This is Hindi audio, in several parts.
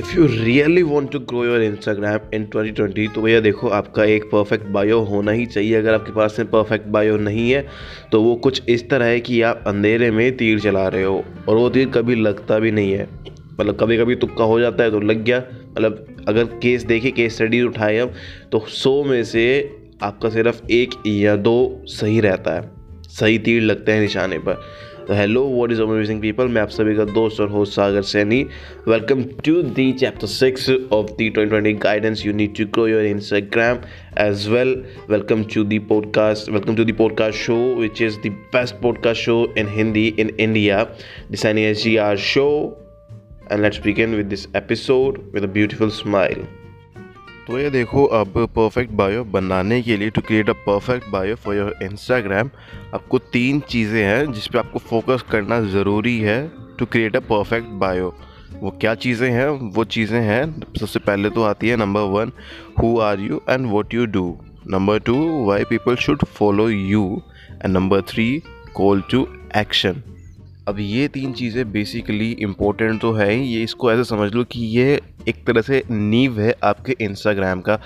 If you really want to grow your Instagram in 2020 तो भैया देखो आपका एक परफेक्ट बायो होना ही चाहिए। अगर आपके पास में परफेक्ट बायो नहीं है तो वो कुछ इस तरह है कि आप अंधेरे में तीर चला रहे हो और वो तीर कभी लगता भी नहीं है। मतलब कभी कभी तुक्का हो जाता है तो लग गया। मतलब अगर केस देखे केस स्टडी उठाए हम तो सौ में से आपका सिर्फ़ एक या दो सही रहता है। सही तीर लगते हैं निशाने पर। तो hello what is amazing people मैं आप सभी का दोस्त और host Sagar Saini. Welcome to the chapter six of the twenty twenty guidance you need to grow your Instagram as well welcome to the podcast welcome to the podcast show which is the best podcast show in Hindi in India this N S G R show and let's begin with this episode with a beautiful smile. तो ये देखो अब परफेक्ट बायो बनाने के लिए to create a perfect bio for your Instagram आपको तीन चीज़ें हैं जिस पे आपको फोकस करना ज़रूरी है to create a perfect bio वो क्या चीज़ें हैं? वो चीज़ें हैं, सबसे पहले तो आती है number one who are you and what you do number two why people should follow you and number three call to action अब ये तीन चीज़ें बेसिकली इम्पोर्टेंट तो है ही। ये इसको ऐसे समझ लो कि ये एक तरह से नींव है आपके इंस्टाग्राम का।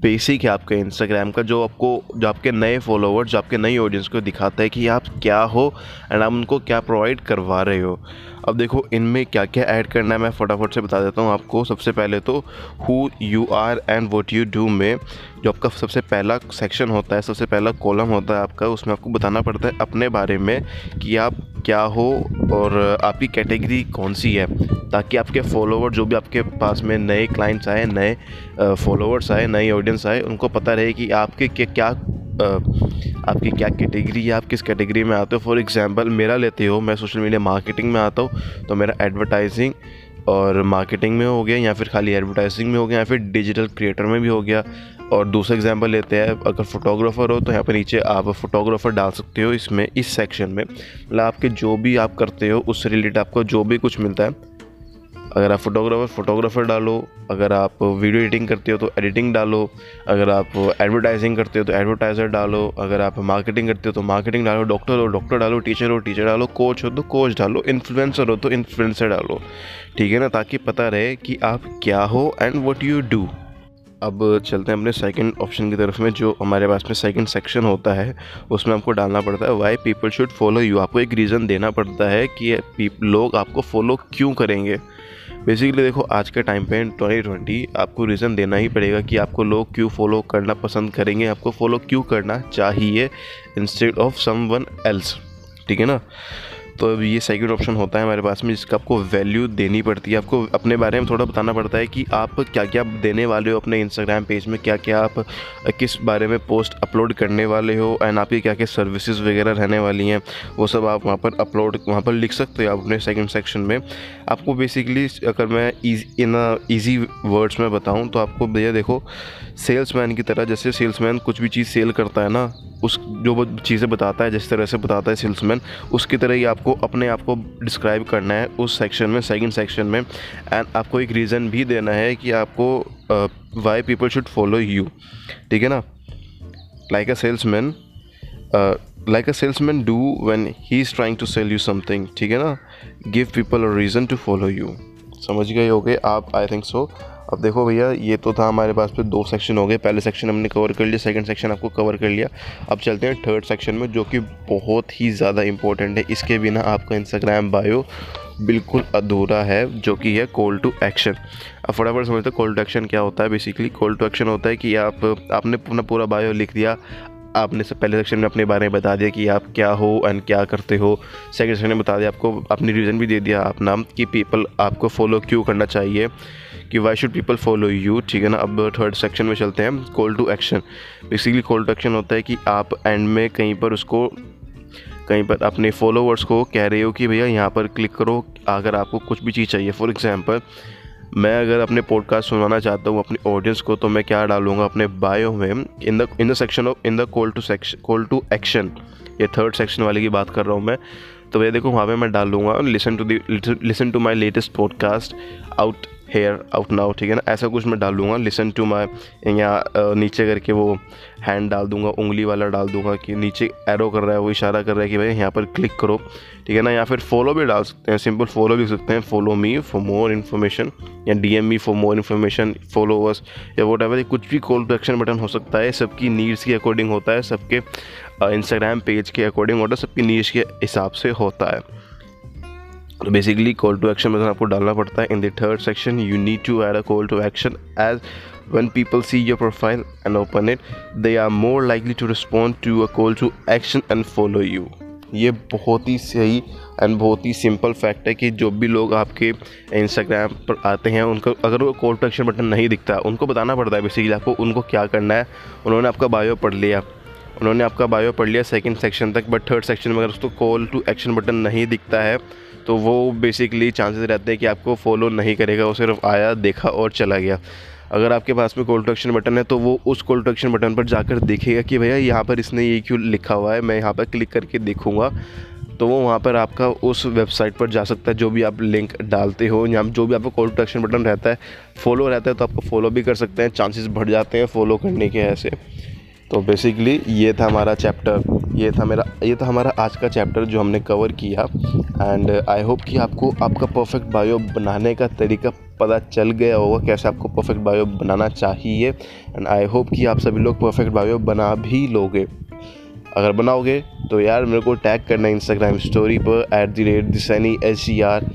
बेसिक है आपके इंस्टाग्राम का, जो आपको, जो आपके नए फॉलोवर्स जो आपके नई ऑडियंस को दिखाता है कि आप क्या हो एंड आप उनको क्या प्रोवाइड करवा रहे हो। अब देखो, इनमें क्या क्या ऐड करना है, मैं फटाफट से बता देता हूँ आपको। सबसे पहले तो who you are and what you do में जो आपका सबसे पहला सेक्शन होता है, सबसे पहला कॉलम होता है आपका, उसमें आपको बताना पड़ता है अपने बारे में कि आप क्या हो और आपकी कैटेगरी कौन सी है, ताकि आपके फॉलोवर जो भी आपके पास में नए क्लाइंट्स आए, नए फॉलोवर्स आए, नई ऑडियंस आए, उनको पता रहे कि आपके क्या क्या आपकी क्या कैटेगरी है, आप किस कैटेगरी में आते हो। फॉर एग्ज़ाम्पल मेरा लेते हो, मैं सोशल मीडिया मार्केटिंग में आता हूँ तो मेरा एडवर्टाइजिंग और मार्केटिंग में हो गया या फिर खाली एडवर्टाइजिंग में हो गया या फिर डिजिटल क्रिएटर में भी हो गया। और दूसरा एग्जांपल लेते हैं, अगर फोटोग्राफ़र हो तो यहाँ पर नीचे आप फोटोग्राफ़र डाल सकते हो इसमें, इस सेक्शन में। मतलब आपके जो भी आप करते हो, उससे रिलेटेड आपको जो भी कुछ मिलता है। अगर आप फोटोग्राफर फोटोग्राफर डालो, अगर आप वीडियो एडिटिंग करते हो तो एडिटिंग डालो। अगर आप एडवर्टाइजिंग करते हो तो एडवर्टाइज़र डालो। अगर आप मार्केटिंग करते हो तो मार्केटिंग डालो डॉक्टर हो डॉक्टर डालो टीचर हो टीचर डालो कोच हो तो कोच डालो इन्फ्लुएंसर हो तो इन्फ्लुएंसर डालो। ठीक है ना? ताकि पता रहे कि आप क्या हो एंड वट यू डू अब चलते हैं अपने सेकंड ऑप्शन की तरफ़ में, जो हमारे पास में सेकंड सेक्शन होता है, उसमें आपको डालना पड़ता है why people should follow you आपको एक रीज़न देना पड़ता है कि लोग आपको फॉलो क्यों करेंगे? बेसिकली देखो, आज के टाइम पे ट्वेंटी ट्वेंटी आपको रीज़न देना ही पड़ेगा कि आपको लोग क्यों फॉलो करना पसंद करेंगे, आपको फॉलो क्यों करना चाहिए instead of someone else ठीक है ना? तो ये सेकेंड ऑप्शन होता है हमारे पास में, जिसका आपको वैल्यू देनी पड़ती है। आपको अपने बारे में थोड़ा बताना पड़ता है कि आप क्या क्या देने वाले हो अपने इंस्टाग्राम पेज में क्या क्या आप किस बारे में पोस्ट अपलोड करने वाले हो एंड आपकी क्या क्या सर्विसेज़ वगैरह रहने वाली हैं, वो सब आप वहाँ पर अपलोड वहाँ पर लिख सकते हो आप अपने सेकेंड सेक्शन में। आपको बेसिकली अगर मैं इन ईजी वर्ड्स में बताऊँ तो आपको भैया देखो सेल्समैन की तरह जैसे सेल्समैन कुछ भी चीज़ सेल करता है ना उस जो चीज़ें बताता है, जिस तरह से बताता है सेल्समैन उसकी तरह ही आपको अपने आप को डिस्क्राइब करना है उस सेक्शन में सेकंड सेक्शन में। एंड आपको एक रीज़न भी देना है कि आपको why people should follow you ठीक है ना? Like a salesman like a salesman do when he is trying to sell you something ठीक है ना? Give people a reason to follow you समझ गए हो गए आप? आई थिंक सो अब देखो भैया, ये तो था हमारे पास पे दो सेक्शन हो गए। पहले सेक्शन हमने कवर कर लिया सेकंड सेक्शन आपको कवर कर लिया। अब चलते हैं थर्ड सेक्शन में, जो कि बहुत ही ज़्यादा इंपॉर्टेंट है। इसके बिना आपका इंस्टाग्राम बायो बिल्कुल अधूरा है, जो कि है कॉल टू एक्शन अब फटाफट समझते कॉल टू एक्शन क्या होता है। बेसिकली कॉल टू एक्शन होता है कि आप, आपने अपना पूरा बायो लिख दिया। आपने सब, पहले सेक्शन में अपने बारे में बता दिया कि आप क्या हो एंड क्या करते हो। सेकंड सेक्शन में बता दिया आपको, अपनी रीज़न भी दे दिया अपना कि पीपल आपको फॉलो क्यों करना चाहिए। कि why should people follow you ठीक है ना? अब थर्ड सेक्शन में चलते हैं. Call to action basically call to action होता है कि आप एंड में कहीं पर उसको, कहीं पर अपने फॉलोवर्स को कह रहे हो कि भैया यहाँ पर क्लिक करो, अगर आपको कुछ भी चीज़ चाहिए. फॉर एग्ज़ाम्पल मैं अगर अपने पॉडकास्ट सुनाना चाहता हूँ, अपनी ऑडियंस को तो मैं क्या डालूँगा? अपने बायो में in the in the section of in the call to section call to action ये थर्ड सेक्शन वाले की बात कर रहा हूँ मैं. तो भैया देखो, वहाँ पे मैं डालूँगा listen to the listen to my latest podcast out here out now ठीक है ना? ऐसा कुछ मैं डाल दूँगा। लिसन टू माई यहाँ नीचे करके वो हैंड डाल दूँगा, उंगली वाला डाल दूँगा कि नीचे एरो कर रहा है, वो इशारा कर रहा है कि भाई यहाँ पर क्लिक करो, ठीक है ना? या फिर फॉलो भी डाल सकते हैं सिंपल फॉलो भी सकते हैं। Follow me for more information या D M me for more information followers या वोट एवर कुछ भी कॉल टू एक्शन बटन हो सकता है। सबकी नीड्स के अकॉर्डिंग होता है, सबके इंस्टाग्राम पेज के अकॉर्डिंग होता है सबकी नीड्स के हिसाब से होता है। तो बेसिकली कॉल टू एक्शन में आपको डालना पड़ता है in the third section you need to add a call to action as when people see your profile and open it, they are more likely to respond to a call to action and follow you. ये बहुत ही सही एंड बहुत ही सिंपल फैक्ट है कि जो भी लोग आपके इंस्टाग्राम पर आते हैं, उनको अगर वो कॉल टू एक्शन बटन नहीं दिखता, उनको बताना पड़ता है बेसिकली आपको उनको क्या करना है। उन्होंने आपका बायो पढ़ लिया। उन्होंने आपका बायो पढ़ लिया सेकंड सेक्शन तक बट थर्ड सेक्शन में अगर उसको कॉल टू एक्शन बटन नहीं दिखता है तो वो बेसिकली चांसेस रहते हैं कि आपको फॉलो नहीं करेगा, वो सिर्फ़ आया, देखा और चला गया। अगर आपके पास में कॉल टू एक्शन बटन है तो वो उस कॉल टू एक्शन बटन पर जाकर देखेगा कि भैया, यहाँ पर इसने ये क्यों लिखा हुआ है, मैं यहाँ पर क्लिक करके देखूँगा। तो वो वहाँ पर आपका उस वेबसाइट पर जा सकता है, जो भी आप लिंक डालते हो, या जो भी आपका कॉल टू एक्शन बटन रहता है फॉलो रहता है तो आपको फॉलो भी कर सकते हैं चांसेस बढ़ जाते हैं फॉलो करने के ऐसे। तो बेसिकली ये था हमारा चैप्टर ये था मेरा, ये था हमारा आज का चैप्टर जो हमने कवर किया। एंड आई होप कि आपको, आपका परफेक्ट बायो बनाने का तरीका पता चल गया होगा कैसे आपको परफेक्ट बायो बनाना चाहिए। एंड आई होप कि आप सभी लोग परफेक्ट बायो बना भी लोगे। अगर बनाओगे तो यार मेरे को टैग करना इंस्टाग्राम स्टोरी पर एट द रेट दिसैनी एच सी आर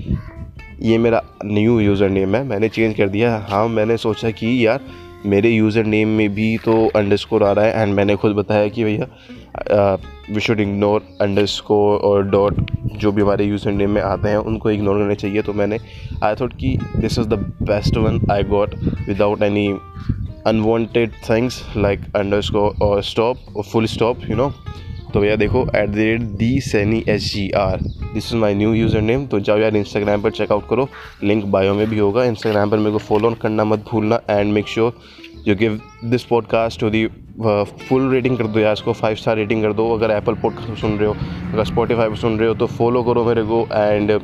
ये मेरा न्यू यूज़र नेम है, मैंने चेंज कर दिया। हाँ मैंने सोचा कि यार मेरे यूज़र नेम में भी तो अंडरस्कोर आ रहा है एंड मैंने खुद बताया कि भैया वी शुड इग्नोर अंडरस्कोर और डॉट जो भी हमारे यूज़र नेम में आते हैं, उनको इग्नोर करना चाहिए। तो मैंने आई थॉट कि this is the best one I got without any unwanted things like underscore और स्टॉप और फुल स्टॉप यू नो तो भैया देखो at the rate the Saini S G R this is my new user name तो जाओ यार इंस्टाग्राम पर चेकआउट करो. लिंक बायो में भी होगा. इंस्टाग्राम पर मेरे को फॉलो करना मत भूलना. And make sure you give this podcast to the full rating कर दो यार इसको फाइव स्टार रेटिंग कर दो। अगर एप्पल पॉडकास्ट सुन रहे हो अगर स्पॉटीफाई पर सुन रहे हो तो फॉलो करो मेरे को and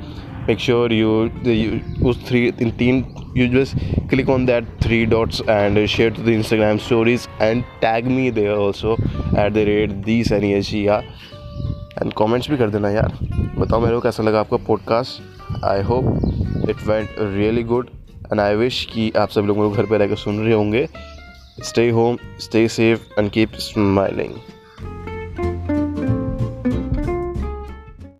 make sure you, you use three in teen you just click on that three dots and share to the instagram stories and tag me there also at the rate these या एंड कमेंट्स भी कर देना यार। बताओ मेरे को कैसा लगा आपका podcast I hope it went really good and I wish कि आप सब लोग मेरे घर पे रहकर सुन रहे होंगे। Stay home, stay safe, and keep smiling.